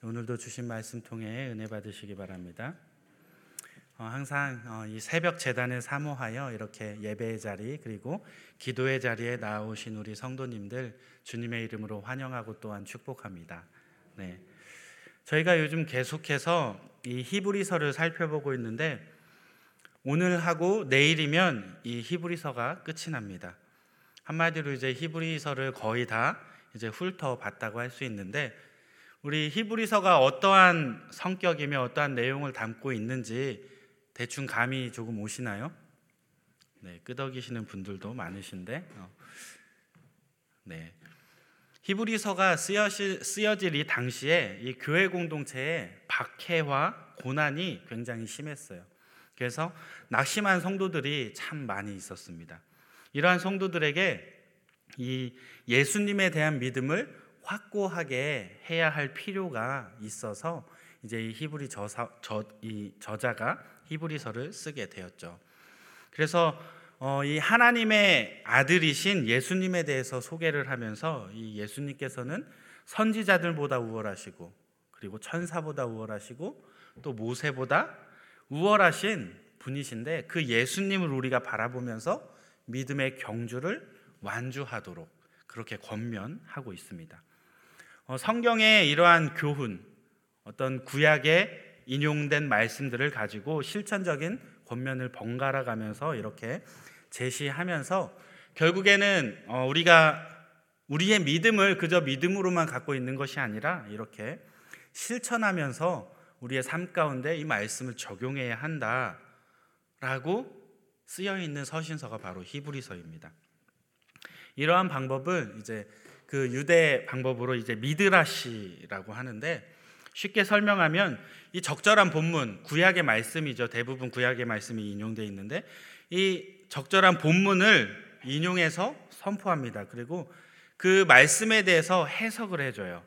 오늘도 주신 말씀 통해 은혜 받으시기 바랍니다. 어, 항상 어, 이 새벽 재단을 사모하여 이렇게 예배의 자리 그리고 기도의 자리에 나오신 우리 성도님들 주님의 이름으로 환영하고 또한 축복합니다. 네. 저희가 요즘 계속해서 이 히브리서를 살펴보고 있는데 오늘 하고 내일이면 이 히브리서가 끝이 납니다. 한마디로 이제 히브리서를 거의 다 이제 훑어봤다고 할 수 있는데 우리 히브리서가 어떠한 성격이며 어떠한 내용을 담고 있는지 대충 감이 조금 오시나요? 네, 끄덕이시는 분들도 많으신데, 어. 네, 히브리서가 쓰여질, 쓰여질 이 당시에 이 교회 공동체에 박해와 고난이 굉장히 심했어요. 그래서 낙심한 성도들이 참 많이 있었습니다. 이러한 성도들에게 이 예수님에 대한 믿음을 확고하게 해야 할 필요가 있어서 이제 이 히브리 저사, 저, 이 저자가 히브리서를 쓰게 되었죠. 그래서 어, 이 하나님의 아들이신 예수님에 대해서 소개를 하면서 이 예수님께서는 선지자들보다 우월하시고 그리고 천사보다 우월하시고 또 모세보다 우월하신 분이신데 그 예수님을 우리가 바라보면서 믿음의 경주를 완주하도록 그렇게 권면하고 있습니다. 어, 성경의 이러한 교훈, 어떤 구약에 인용된 말씀들을 가지고 실천적인 권면을 번갈아 가면서 이렇게 제시하면서 결국에는 어, 우리가 우리의 믿음을 그저 믿음으로만 갖고 있는 것이 아니라 이렇게 실천하면서 우리의 삶 가운데 이 말씀을 적용해야 한다라고 쓰여 있는 서신서가 바로 히브리서입니다. 이러한 방법을 이제 그 유대 방법으로 이제 미드라시라고 하는데 쉽게 설명하면 이 적절한 본문 구약의 말씀이죠. 대부분 구약의 말씀이 인용되어 있는데 이 적절한 본문을 인용해서 선포합니다. 그리고 그 말씀에 대해서 해석을 해줘요.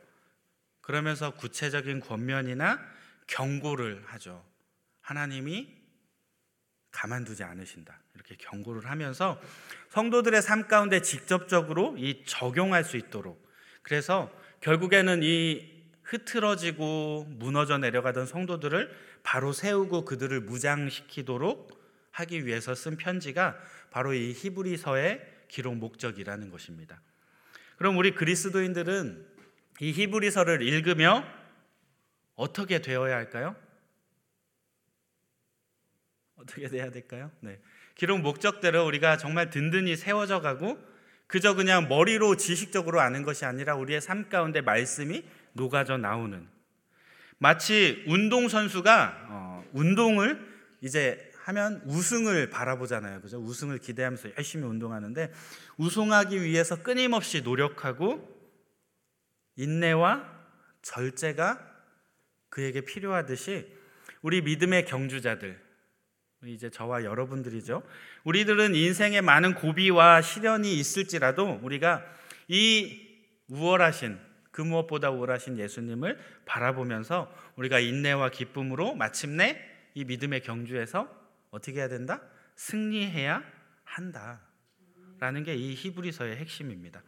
그러면서 구체적인 권면이나 경고를 하죠. 하나님이 가만두지 않으신다. 이렇게 경고를 하면서 성도들의 삶 가운데 직접적으로 이 적용할 수 있도록 그래서 결국에는 이 흐트러지고 무너져 내려가던 성도들을 바로 세우고 그들을 무장시키도록 하기 위해서 쓴 편지가 바로 이 히브리서의 기록 목적이라는 것입니다. 그럼 우리 그리스도인들은 이 히브리서를 읽으며 어떻게 되어야 할까요? 어떻게 돼야 될까요? 네. 기록 목적대로 우리가 정말 든든히 세워져 가고 그저 그냥 머리로 지식적으로 아는 것이 아니라 우리의 삶 가운데 말씀이 녹아져 나오는 마치 운동 선수가 어, 운동을 이제 하면 우승을 바라보잖아요. 그죠? 우승을 기대하면서 열심히 운동하는데 우승하기 위해서 끊임없이 노력하고 인내와 절제가 그에게 필요하듯이 우리 믿음의 경주자들 이제 저와 여러분들이죠. 우리들은 인생에 많은 고비와 시련이 있을지라도 우리가 이 우월하신 그 무엇보다 우월하신 예수님을 바라보면서 우리가 인내와 기쁨으로 마침내 이 믿음의 경주에서 어떻게 해야 된다? 승리해야 한다. 라는 게 이 히브리서의 핵심입니다.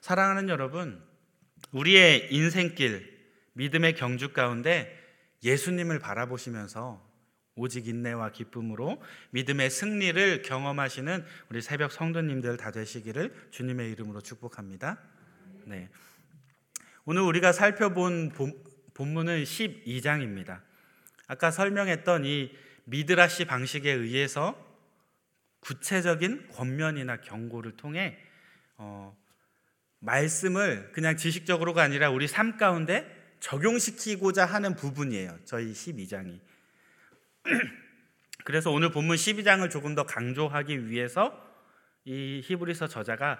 사랑하는 여러분, 우리의 인생길, 믿음의 경주 가운데 예수님을 바라보시면서 오직 인내와 기쁨으로 믿음의 승리를 경험하시는 우리 새벽 성도님들 다 되시기를 주님의 이름으로 축복합니다. 네. 오늘 우리가 살펴본 본문은 12장입니다. 아까 설명했던 이 미드라시 방식에 의해서 구체적인 권면이나 경고를 통해 어, 말씀을 그냥 지식적으로가 아니라 우리 삶 가운데 적용시키고자 하는 부분이에요. 저희 12장이. 그래서 오늘 본문 12장을 조금 더 강조하기 위해서 이 히브리서 저자가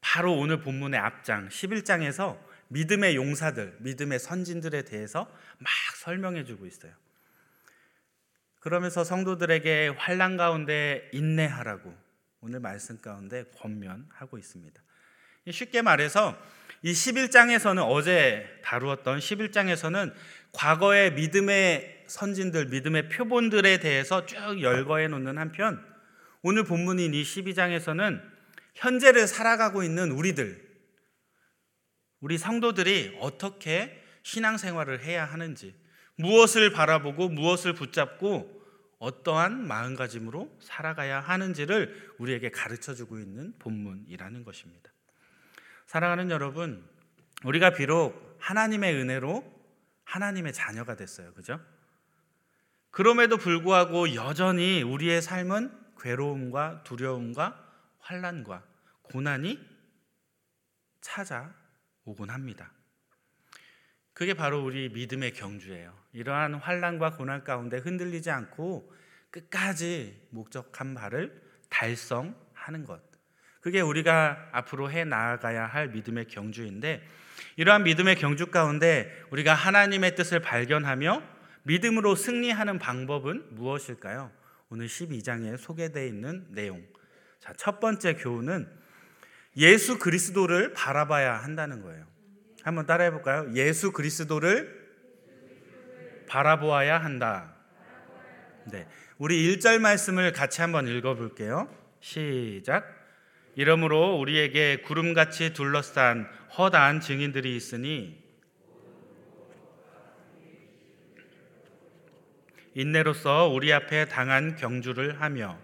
바로 오늘 본문의 앞장 11장에서 믿음의 용사들, 믿음의 선진들에 대해서 막 설명해 주고 있어요. 그러면서 성도들에게 환란 가운데 인내하라고 오늘 말씀 가운데 권면하고 있습니다. 쉽게 말해서 이 11장에서는 어제 다루었던 11장에서는 과거의 믿음의 선진들, 믿음의 표본들에 대해서 쭉 열거해 놓는 한편 오늘 본문인 이 12장에서는 현재를 살아가고 있는 우리들, 우리 성도들이 어떻게 신앙생활을 해야 하는지, 무엇을 바라보고 무엇을 붙잡고 어떠한 마음가짐으로 살아가야 하는지를 우리에게 가르쳐 주고 있는 본문이라는 것입니다. 사랑하는 여러분, 우리가 비록 하나님의 은혜로 하나님의 자녀가 됐어요. 그죠? 그럼에도 불구하고 여전히 우리의 삶은 괴로움과 두려움과 환란과 고난이 찾아오곤 합니다. 그게 바로 우리 믿음의 경주예요. 이러한 환란과 고난 가운데 흔들리지 않고 끝까지 목적한 바를 달성하는 것. 그게 우리가 앞으로 해 나아가야 할 믿음의 경주인데 이러한 믿음의 경주 가운데 우리가 하나님의 뜻을 발견하며 믿음으로 승리하는 방법은 무엇일까요? 오늘 12장에 소개되어 있는 내용. 자, 첫 번째 교훈은 예수 그리스도를 바라봐야 한다는 거예요. 한번 따라해 볼까요? 예수 그리스도를 바라보아야 한다. 네. 우리 1절 말씀을 같이 한번 읽어 볼게요. 시작. 이러므로 우리에게 구름같이 둘러싼 허다한 증인들이 있으니 인내로서 우리 앞에 당한 경주를 하며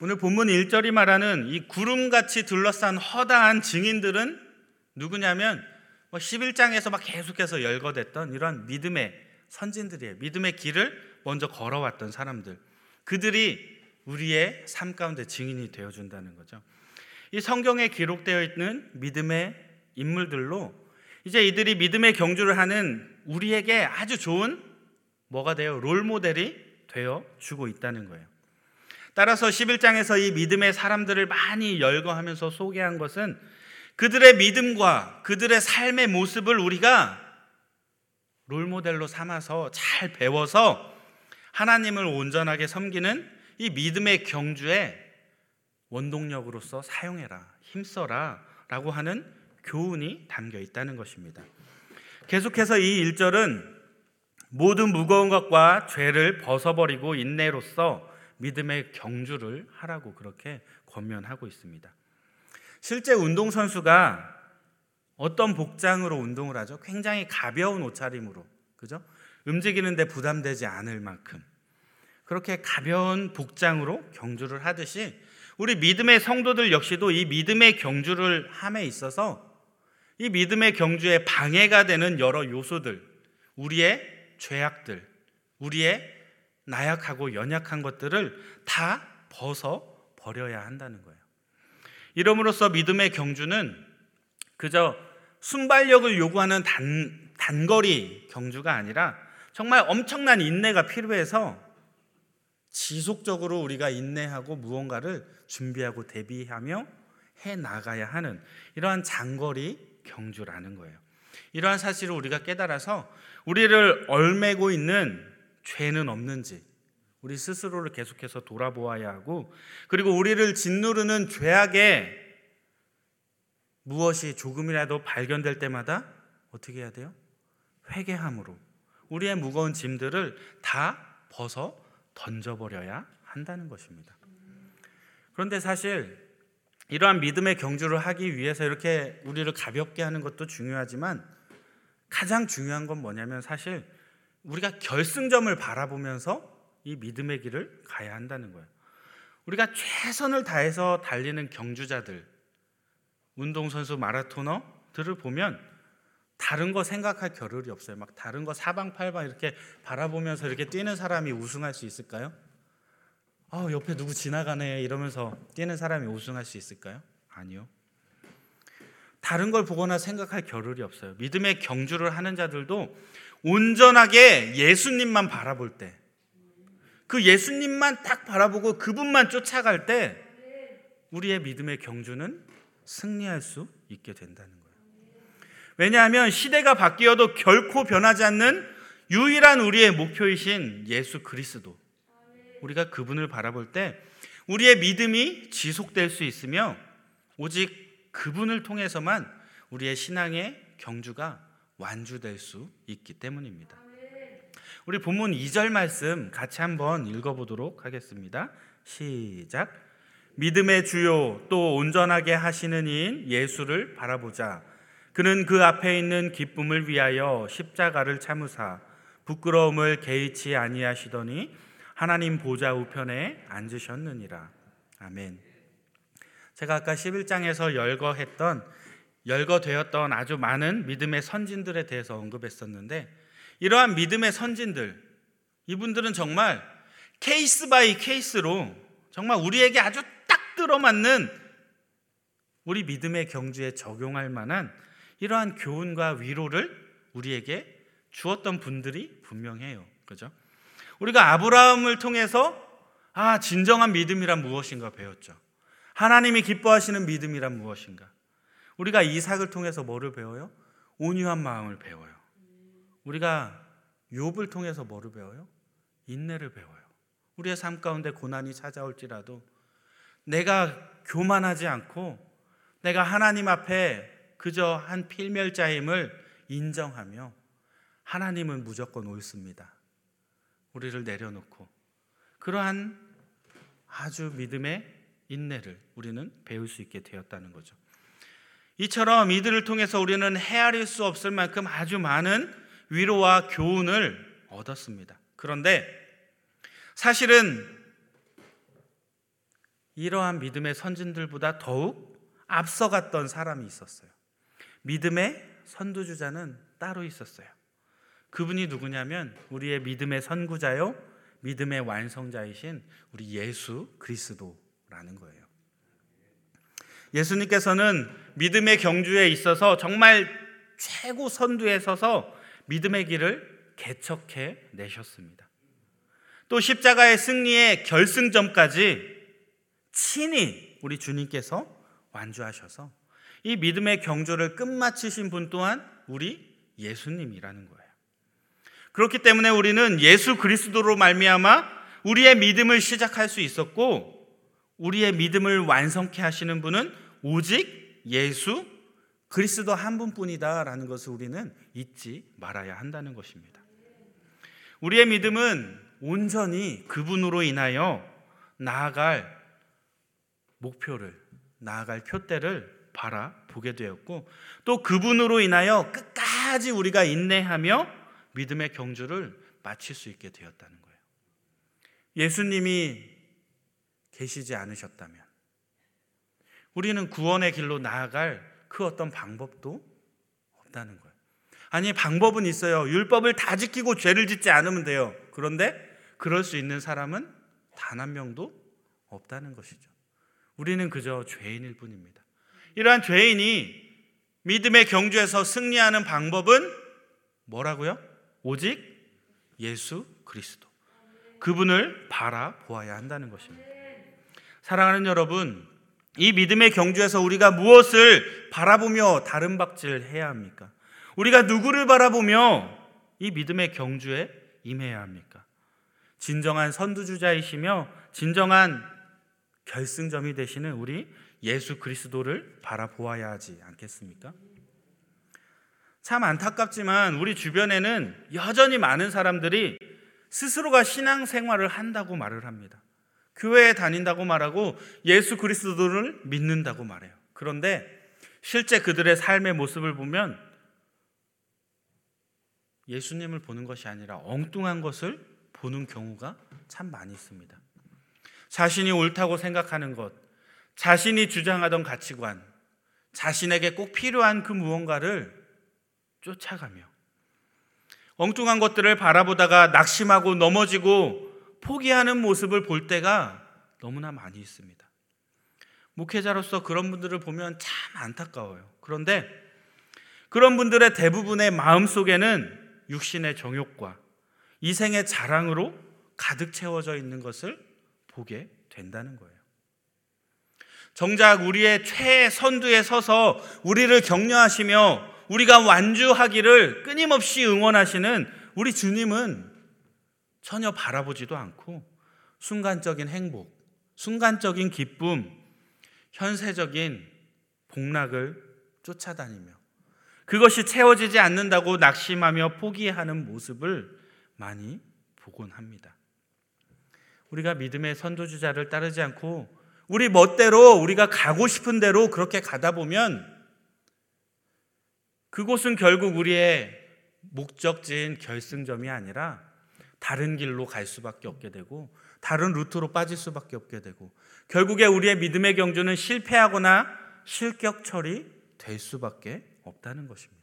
오늘 본문 1절이 말하는 이 구름같이 둘러싼 허다한 증인들은 누구냐면 11장에서 뭐막 계속해서 열거됐던 이러한 믿음의 선진들이에요. 믿음의 길을 먼저 걸어왔던 사람들. 그들이 우리의 삶 가운데 증인이 되어 준다는 거죠. 이 성경에 기록되어 있는 믿음의 인물들로 이제 이들이 믿음의 경주를 하는 우리에게 아주 좋은 뭐가 되어 롤 모델이 되어 주고 있다는 거예요. 따라서 11장에서 이 믿음의 사람들을 많이 열거하면서 소개한 것은 그들의 믿음과 그들의 삶의 모습을 우리가 롤 모델로 삼아서 잘 배워서 하나님을 온전하게 섬기는 이 믿음의 경주에 원동력으로서 사용해라, 힘써라 라고 하는 교훈이 담겨 있다는 것입니다. 계속해서 이 1절은 모든 무거운 것과 죄를 벗어버리고 인내로서 믿음의 경주를 하라고 그렇게 권면하고 있습니다. 실제 운동선수가 어떤 복장으로 운동을 하죠? 굉장히 가벼운 옷차림으로, 그죠? 움직이는데 부담되지 않을 만큼. 그렇게 가벼운 복장으로 경주를 하듯이 우리 믿음의 성도들 역시도 이 믿음의 경주를 함에 있어서 이 믿음의 경주에 방해가 되는 여러 요소들, 우리의 죄악들, 우리의 나약하고 연약한 것들을 다 벗어 버려야 한다는 거예요. 이름으로써 믿음의 경주는 그저 순발력을 요구하는 단, 단거리 경주가 아니라 정말 엄청난 인내가 필요해서 지속적으로 우리가 인내하고 무언가를 준비하고 대비하며 해 나가야 하는 이러한 장거리 경주라는 거예요. 이러한 사실을 우리가 깨달아서 우리를 얼매고 있는 죄는 없는지 우리 스스로를 계속해서 돌아보아야 하고 그리고 우리를 짓누르는 죄악에 무엇이 조금이라도 발견될 때마다 어떻게 해야 돼요? 회개함으로 우리의 무거운 짐들을 다 벗어 던져버려야 한다는 것입니다. 그런데 사실 이러한 믿음의 경주를 하기 위해서 이렇게 우리를 가볍게 하는 것도 중요하지만 가장 중요한 건 뭐냐면 사실 우리가 결승점을 바라보면서 이 믿음의 길을 가야 한다는 거예요. 우리가 최선을 다해서 달리는 경주자들, 운동선수 마라토너들을 보면 다른 거 생각할 겨를이 없어요. 막 다른 거 사방팔방 이렇게 바라보면서 이렇게 뛰는 사람이 우승할 수 있을까요? 아, 옆에 누구 지나가네 이러면서 뛰는 사람이 우승할 수 있을까요? 아니요. 다른 걸 보거나 생각할 겨를이 없어요. 믿음의 경주를 하는 자들도 온전하게 예수님만 바라볼 때, 그 예수님만 딱 바라보고 그분만 쫓아갈 때, 우리의 믿음의 경주는 승리할 수 있게 된다는 거예요. 왜냐하면 시대가 바뀌어도 결코 변하지 않는 유일한 우리의 목표이신 예수 그리스도. 우리가 그분을 바라볼 때 우리의 믿음이 지속될 수 있으며 오직 그분을 통해서만 우리의 신앙의 경주가 완주될 수 있기 때문입니다. 우리 본문 2절 말씀 같이 한번 읽어보도록 하겠습니다. 시작. 믿음의 주요 또 온전하게 하시는 이인 예수를 바라보자. 그는 그 앞에 있는 기쁨을 위하여 십자가를 참으사 부끄러움을 개의치 아니하시더니 하나님 보좌 우편에 앉으셨느니라. 아멘. 제가 아까 11장에서 열거했던 열거되었던 아주 많은 믿음의 선진들에 대해서 언급했었는데 이러한 믿음의 선진들 이분들은 정말 case by case로 정말 우리에게 아주 딱 들어맞는 우리 믿음의 경주에 적용할 만한 이러한 교훈과 위로를 우리에게 주었던 분들이 분명해요. 그죠? 우리가 아브라함을 통해서 아, 진정한 믿음이란 무엇인가 배웠죠. 하나님이 기뻐하시는 믿음이란 무엇인가? 우리가 이삭을 통해서 뭐를 배워요? 온유한 마음을 배워요. 우리가 욥을 통해서 뭐를 배워요? 인내를 배워요. 우리의 삶 가운데 고난이 찾아올지라도 내가 교만하지 않고 내가 하나님 앞에 그저 한 필멸자임을 인정하며 하나님은 무조건 옳습니다. 우리를 내려놓고 그러한 아주 믿음의 인내를 우리는 배울 수 있게 되었다는 거죠. 이처럼 이들을 통해서 우리는 헤아릴 수 없을 만큼 아주 많은 위로와 교훈을 얻었습니다. 그런데 사실은 이러한 믿음의 선진들보다 더욱 앞서갔던 사람이 있었어요. 믿음의 선두주자는 따로 있었어요. 그분이 누구냐면 우리의 믿음의 선구자요, 믿음의 완성자이신 우리 예수 그리스도라는 거예요. 예수님께서는 믿음의 경주에 있어서 정말 최고 선두에 서서 믿음의 길을 개척해 내셨습니다. 또 십자가의 승리의 결승점까지 친히 우리 주님께서 완주하셔서 이 믿음의 경주를 끝마치신 분 또한 우리 예수님이라는 거예요. 그렇기 때문에 우리는 예수 그리스도로 말미암아 우리의 믿음을 시작할 수 있었고 우리의 믿음을 완성케 하시는 분은 오직 예수 그리스도 한 분뿐이다라는 것을 우리는 잊지 말아야 한다는 것입니다. 우리의 믿음은 온전히 그분으로 인하여 나아갈 목표를 나아갈 표대를 바라보게 되었고 또 그분으로 인하여 끝까지 우리가 인내하며 믿음의 경주를 마칠 수 있게 되었다는 거예요. 예수님이 계시지 않으셨다면 우리는 구원의 길로 나아갈 그 어떤 방법도 없다는 거예요. 아니, 방법은 있어요. 율법을 다 지키고 죄를 짓지 않으면 돼요. 그런데 그럴 수 있는 사람은 단 한 명도 없다는 것이죠. 우리는 그저 죄인일 뿐입니다. 이러한 죄인이 믿음의 경주에서 승리하는 방법은 뭐라고요? 오직 예수 그리스도. 그분을 바라보아야 한다는 것입니다. 사랑하는 여러분, 이 믿음의 경주에서 우리가 무엇을 바라보며 다른 박질 해야 합니까? 우리가 누구를 바라보며 이 믿음의 경주에 임해야 합니까? 진정한 선두주자이시며 진정한 결승점이 되시는 우리 예수 그리스도를 바라보아야 하지 않겠습니까? 참 안타깝지만 우리 주변에는 여전히 많은 사람들이 스스로가 신앙 생활을 한다고 말을 합니다. 교회에 다닌다고 말하고 예수 그리스도를 믿는다고 말해요. 그런데 실제 그들의 삶의 모습을 보면 예수님을 보는 것이 아니라 엉뚱한 것을 보는 경우가 참 많이 있습니다. 자신이 옳다고 생각하는 것, 자신이 주장하던 가치관, 자신에게 꼭 필요한 그 무언가를 쫓아가며 엉뚱한 것들을 바라보다가 낙심하고 넘어지고 포기하는 모습을 볼 때가 너무나 많이 있습니다. 목회자로서 그런 분들을 보면 참 안타까워요. 그런데 그런 분들의 대부분의 마음 속에는 육신의 정욕과 이생의 자랑으로 가득 채워져 있는 것을 보게 된다는 거예요. 정작 우리의 최선두에 서서 우리를 격려하시며 우리가 완주하기를 끊임없이 응원하시는 우리 주님은 전혀 바라보지도 않고 순간적인 행복, 순간적인 기쁨, 현세적인 복락을 쫓아다니며 그것이 채워지지 않는다고 낙심하며 포기하는 모습을 많이 보곤 합니다. 우리가 믿음의 선도주자를 따르지 않고 우리 멋대로 우리가 가고 싶은 대로 그렇게 가다 보면 그곳은 결국 우리의 목적지인 결승점이 아니라 다른 길로 갈 수밖에 없게 되고 다른 루트로 빠질 수밖에 없게 되고 결국에 우리의 믿음의 경주는 실패하거나 실격 처리될 수밖에 없다는 것입니다.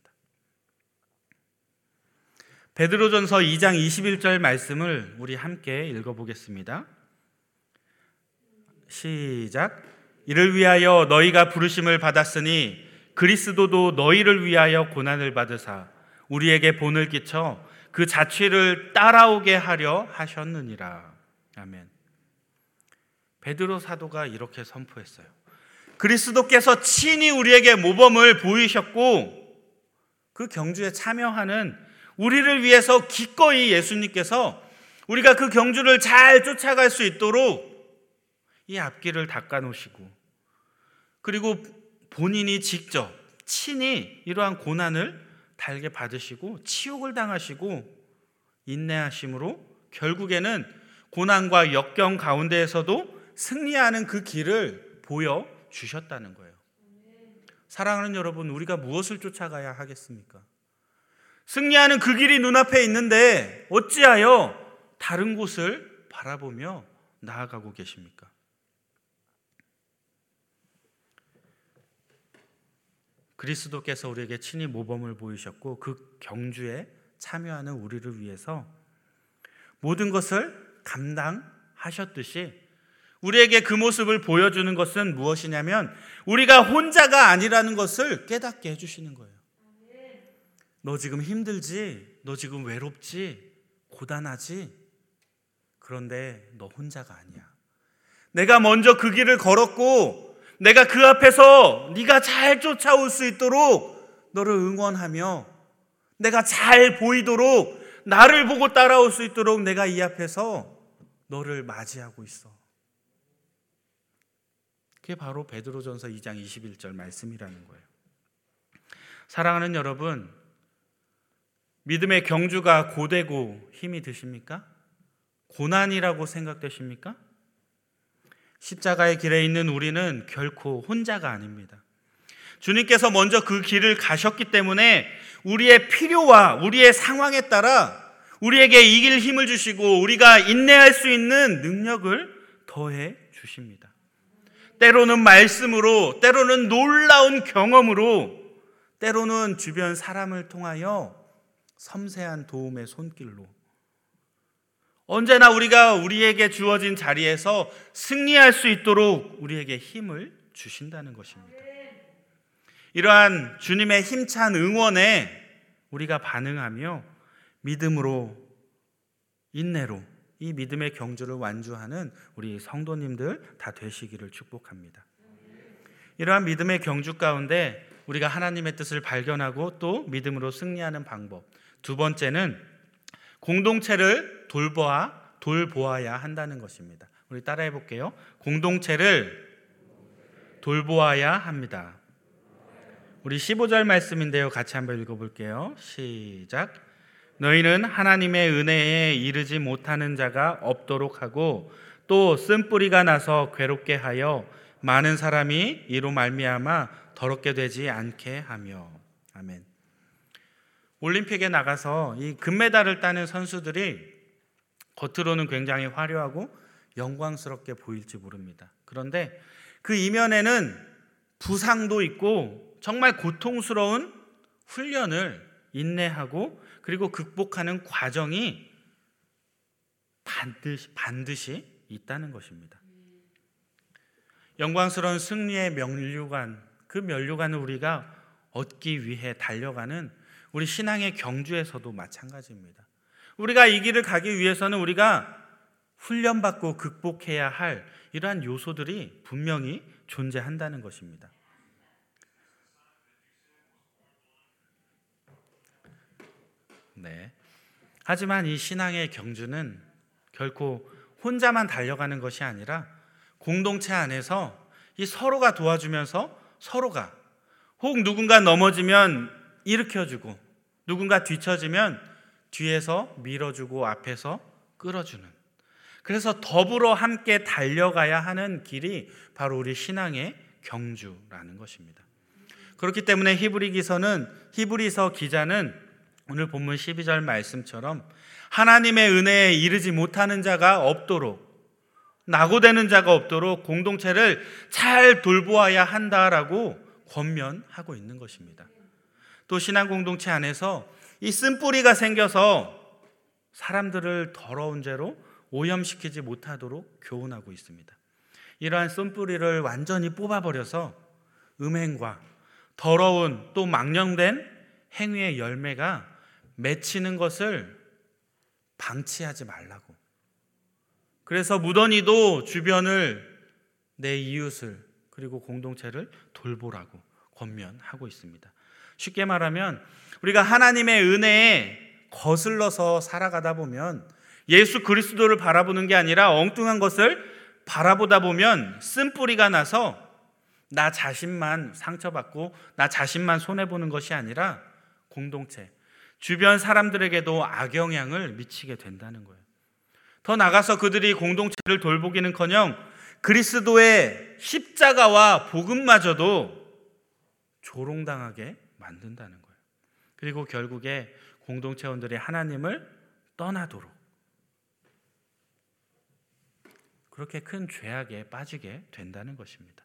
베드로전서 2장 21절 말씀을 우리 함께 읽어 보겠습니다. 시작. 이를 위하여 너희가 부르심을 받았으니 그리스도도 너희를 위하여 고난을 받으사 우리에게 본을 끼쳐 그 자취를 따라오게 하려 하셨느니라. 아멘. 베드로 사도가 이렇게 선포했어요. 그리스도께서 친히 우리에게 모범을 보이셨고 그 경주에 참여하는 우리를 위해서 기꺼이 예수님께서 우리가 그 경주를 잘 쫓아갈 수 있도록 이 앞길을 닦아 놓으시고 그리고 본인이 직접 친히 이러한 고난을 달게 받으시고 치욕을 당하시고 인내하심으로 결국에는 고난과 역경 가운데에서도 승리하는 그 길을 보여 주셨다는 거예요. 사랑하는 여러분, 우리가 무엇을 쫓아가야 하겠습니까? 승리하는 그 길이 눈앞에 있는데 어찌하여 다른 곳을 바라보며 나아가고 계십니까? 그리스도께서 우리에게 친히 모범을 보이셨고 그 경주에 참여하는 우리를 위해서 모든 것을 감당하셨듯이 우리에게 그 모습을 보여주는 것은 무엇이냐면 우리가 혼자가 아니라는 것을 깨닫게 해주시는 거예요. 너 지금 힘들지? 너 지금 외롭지? 고단하지? 그런데 너 혼자가 아니야. 내가 먼저 그 길을 걸었고 내가 그 앞에서 네가 잘 쫓아올 수 있도록 너를 응원하며 내가 잘 보이도록 나를 보고 따라올 수 있도록 내가 이 앞에서 너를 맞이하고 있어. 그게 바로 베드로전서 2장 21절 말씀이라는 거예요. 사랑하는 여러분, 믿음의 경주가 고되고 힘이 드십니까? 고난이라고 생각되십니까? 십자가의 길에 있는 우리는 결코 혼자가 아닙니다. 주님께서 먼저 그 길을 가셨기 때문에 우리의 필요와 우리의 상황에 따라 우리에게 이길 힘을 주시고 우리가 인내할 수 있는 능력을 더해 주십니다. 때로는 말씀으로, 때로는 놀라운 경험으로, 때로는 주변 사람을 통하여 섬세한 도움의 손길로 언제나 우리가 우리에게 주어진 자리에서 승리할 수 있도록 우리에게 힘을 주신다는 것입니다. 이러한 주님의 힘찬 응원에 우리가 반응하며 믿음으로 인내로 이 믿음의 경주를 완주하는 우리 성도님들 다 되시기를 축복합니다. 이러한 믿음의 경주 가운데 우리가 하나님의 뜻을 발견하고 또 믿음으로 승리하는 방법. 두 번째는 공동체를 돌보아 돌보아야 한다는 것입니다. 우리 따라해 볼게요. 공동체를 돌보아야 합니다. 우리 15절 말씀인데요. 같이 한번 읽어 볼게요. 시작. 너희는 하나님의 은혜에 이르지 못하는 자가 없도록 하고 또 쓴뿌리가 나서 괴롭게 하여 많은 사람이 이로 말미암아 더럽게 되지 않게 하며 아멘. 올림픽에 나가서 이 금메달을 따는 선수들이 겉으로는 굉장히 화려하고 영광스럽게 보일지 모릅니다. 그런데 그 이면에는 부상도 있고 정말 고통스러운 훈련을 인내하고 그리고 극복하는 과정이 반드시, 반드시 있다는 것입니다. 영광스러운 승리의 면류관, 그 면류관을 우리가 얻기 위해 달려가는 우리 신앙의 경주에서도 마찬가지입니다. 우리가 이 길을 가기 위해서는 우리가 훈련받고 극복해야 할 이러한 요소들이 분명히 존재한다는 것입니다. 네. 하지만 이 신앙의 경주는 결코 혼자만 달려가는 것이 아니라 공동체 안에서 이 서로가 도와주면서 서로가 혹 누군가 넘어지면 일으켜주고 누군가 뒤처지면 뒤에서 밀어주고 앞에서 끌어주는 그래서 더불어 함께 달려가야 하는 길이 바로 우리 신앙의 경주라는 것입니다. 그렇기 때문에 히브리 기서는 히브리서 기자는 오늘 본문 12절 말씀처럼 하나님의 은혜에 이르지 못하는 자가 없도록 낙오되는 자가 없도록 공동체를 잘 돌보아야 한다라고 권면하고 있는 것입니다. 또 신앙 공동체 안에서 이 쓴뿌리가 생겨서 사람들을 더러운 죄로 오염시키지 못하도록 교훈하고 있습니다. 이러한 쓴뿌리를 완전히 뽑아버려서 음행과 더러운 또 망령된 행위의 열매가 맺히는 것을 방치하지 말라고. 그래서 무던히도 주변을 내 이웃을 그리고 공동체를 돌보라고 권면하고 있습니다. 쉽게 말하면 우리가 하나님의 은혜에 거슬러서 살아가다 보면 예수 그리스도를 바라보는 게 아니라 엉뚱한 것을 바라보다 보면 쓴뿌리가 나서 나 자신만 상처받고 나 자신만 손해보는 것이 아니라 공동체, 주변 사람들에게도 악영향을 미치게 된다는 거예요. 더 나가서 그들이 공동체를 돌보기는 커녕 그리스도의 십자가와 복음마저도 조롱당하게 만든다는 거예요. 그리고 결국에 공동체원들이 하나님을 떠나도록 그렇게 큰 죄악에 빠지게 된다는 것입니다.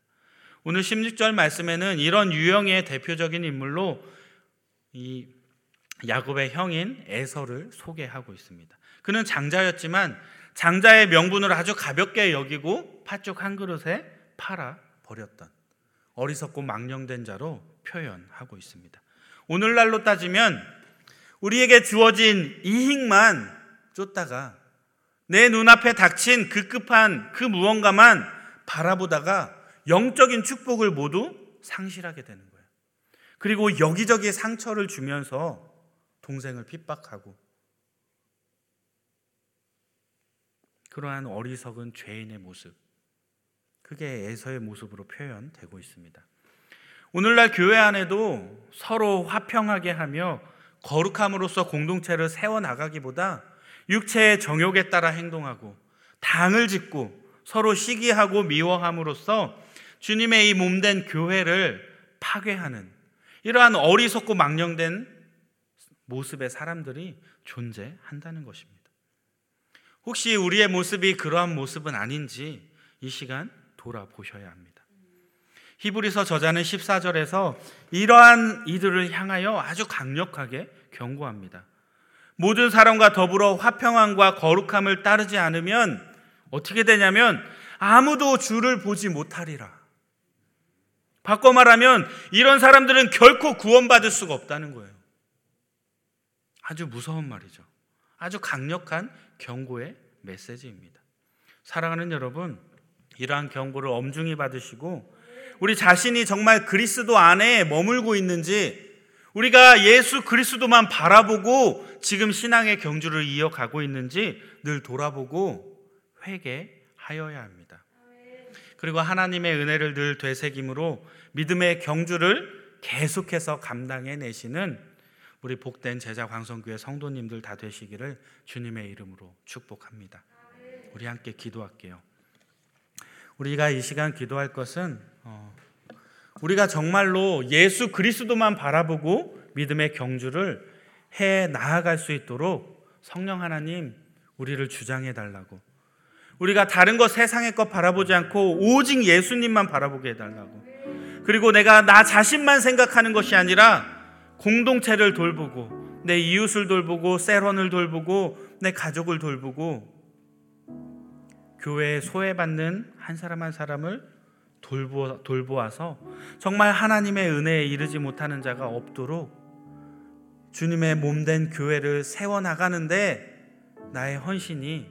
오늘 16절 말씀에는 이런 유형의 대표적인 인물로 이 야곱의 형인 에서를 소개하고 있습니다. 그는 장자였지만 장자의 명분을 아주 가볍게 여기고 팥죽 한 그릇에 팔아 버렸던 어리석고 망령된 자로 표현하고 있습니다. 오늘날로 따지면 우리에게 주어진 이익만 쫓다가 내 눈앞에 닥친 그 급한 그 무언가만 바라보다가 영적인 축복을 모두 상실하게 되는 거예요. 그리고 여기저기 상처를 주면서 동생을 핍박하고 그러한 어리석은 죄인의 모습 그게 에서의 모습으로 표현되고 있습니다. 오늘날 교회 안에도 서로 화평하게 하며 거룩함으로써 공동체를 세워 나가기보다 육체의 정욕에 따라 행동하고 당을 짓고 서로 시기하고 미워함으로써 주님의 이 몸된 교회를 파괴하는 이러한 어리석고 망령된 모습의 사람들이 존재한다는 것입니다. 혹시 우리의 모습이 그러한 모습은 아닌지 이 시간 돌아보셔야 합니다. 히브리서 저자는 14절에서 이러한 이들을 향하여 아주 강력하게 경고합니다. 모든 사람과 더불어 화평함과 거룩함을 따르지 않으면 어떻게 되냐면 아무도 주를 보지 못하리라. 바꿔 말하면 이런 사람들은 결코 구원받을 수가 없다는 거예요. 아주 무서운 말이죠. 아주 강력한 경고의 메시지입니다. 사랑하는 여러분, 이러한 경고를 엄중히 받으시고 우리 자신이 정말 그리스도 안에 머물고 있는지 우리가 예수 그리스도만 바라보고 지금 신앙의 경주를 이어가고 있는지 늘 돌아보고 회개하여야 합니다. 그리고 하나님의 은혜를 늘 되새김으로 믿음의 경주를 계속해서 감당해 내시는 우리 복된 제자 광성교회 성도님들 다 되시기를 주님의 이름으로 축복합니다. 우리 함께 기도할게요. 우리가 이 시간 기도할 것은 어, 우리가 정말로 예수 그리스도만 바라보고 믿음의 경주를 해 나아갈 수 있도록 성령 하나님 우리를 주장해 달라고. 우리가 다른 것 세상의 것 바라보지 않고 오직 예수님만 바라보게 해 달라고. 그리고 내가 나 자신만 생각하는 것이 아니라 공동체를 돌보고 내 이웃을 돌보고 세런을 돌보고 내 가족을 돌보고 교회에 소외받는 한 사람 한 사람을 돌보, 돌보아서 정말 하나님의 은혜에 이르지 못하는 자가 없도록 주님의 몸된 교회를 세워나가는데 나의 헌신이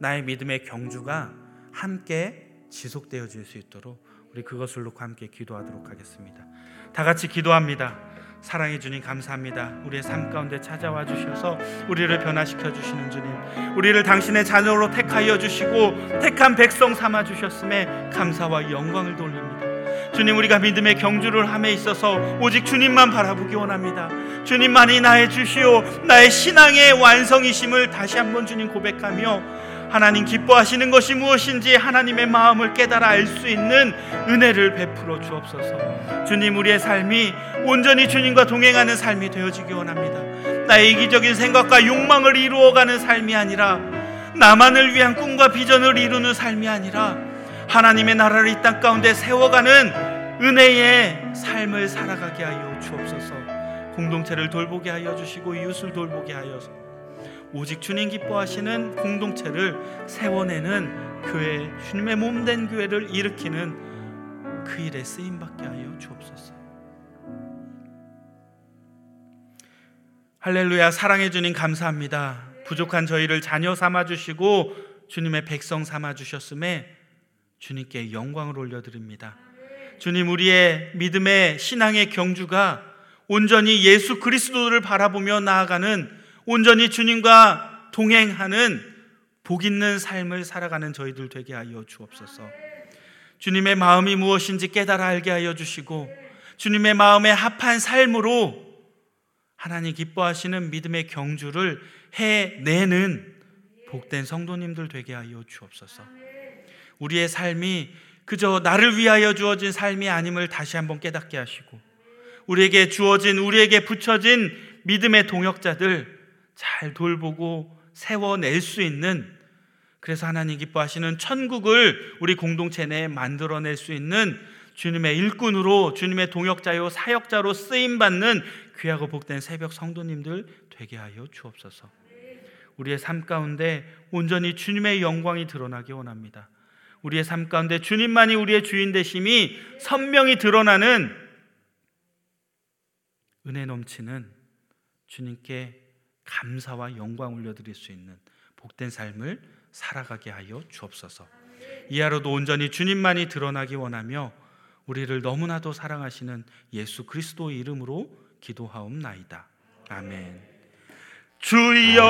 나의 믿음의 경주가 함께 지속되어 질 수 있도록 우리 그것을 놓고 함께 기도하도록 하겠습니다. 다 같이 기도합니다. 사랑해 주님 감사합니다. 우리의 삶 가운데 찾아와 주셔서 우리를 변화시켜 주시는 주님, 우리를 당신의 자녀로 택하여 주시고 택한 백성 삼아 주셨음에 감사와 영광을 돌립니다. 주님 우리가 믿음의 경주를 함에 있어서 오직 주님만 바라보기 원합니다. 주님만이 나의 주시오 나의 신앙의 완성이심을 다시 한번 주님 고백하며 하나님 기뻐하시는 것이 무엇인지 하나님의 마음을 깨달아 알 수 있는 은혜를 베풀어 주옵소서. 주님 우리의 삶이 온전히 주님과 동행하는 삶이 되어지기 원합니다. 나의 이기적인 생각과 욕망을 이루어가는 삶이 아니라 나만을 위한 꿈과 비전을 이루는 삶이 아니라 하나님의 나라를 이 땅 가운데 세워가는 은혜의 삶을 살아가게 하여 주옵소서. 공동체를 돌보게 하여 주시고 이웃을 돌보게 하여서 오직 주님 기뻐하시는 공동체를 세워내는 교회 주님의 몸 된 교회를 일으키는 그 일에 쓰임 받게 하여 주옵소서. 할렐루야 사랑해 주님 감사합니다. 부족한 저희를 자녀 삼아 주시고 주님의 백성 삼아 주셨음에 주님께 영광을 올려 드립니다. 주님 우리의 믿음의 신앙의 경주가 온전히 예수 그리스도를 바라보며 나아가는 온전히 주님과 동행하는 복 있는 삶을 살아가는 저희들 되게 하여 주옵소서. 주님의 마음이 무엇인지 깨달아 알게 하여 주시고 주님의 마음에 합한 삶으로 하나님 기뻐하시는 믿음의 경주를 해내는 복된 성도님들 되게 하여 주옵소서. 우리의 삶이 그저 나를 위하여 주어진 삶이 아님을 다시 한번 깨닫게 하시고 우리에게 주어진 우리에게 붙여진 믿음의 동역자들 잘 돌보고 세워낼 수 있는 그래서 하나님 기뻐하시는 천국을 우리 공동체 내에 만들어낼 수 있는 주님의 일꾼으로 주님의 동역자요 사역자로 쓰임 받는 귀하고 복된 새벽 성도님들 되게 하여 주옵소서. 우리의 삶 가운데 온전히 주님의 영광이 드러나기 원합니다. 우리의 삶 가운데 주님만이 우리의 주인 되심이 선명히 드러나는 은혜 넘치는 주님께 감사와 영광 올려드릴 수 있는 복된 삶을 살아가게 하여 주옵소서. 이 하루도 온전히 주님만이 드러나기 원하며 우리를 너무나도 사랑하시는 예수 그리스도 이름으로 기도하옵나이다. 아멘. 주여,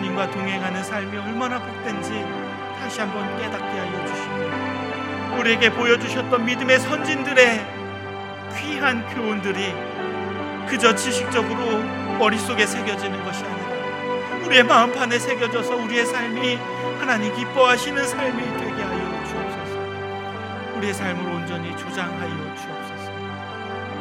주옵소서. 주님과 동행하는 삶이 얼마나 복된지 다시 한번 깨닫게 하여 주시고 우리에게 보여주셨던 믿음의 선진들의 귀한 교훈들이 그저 지식적으로 머릿속에 새겨지는 것이 아니라 우리의 마음판에 새겨져서 우리의 삶이 하나님 기뻐하시는 삶이 되게 하여 주옵소서. 우리의 삶을 온전히 조장하여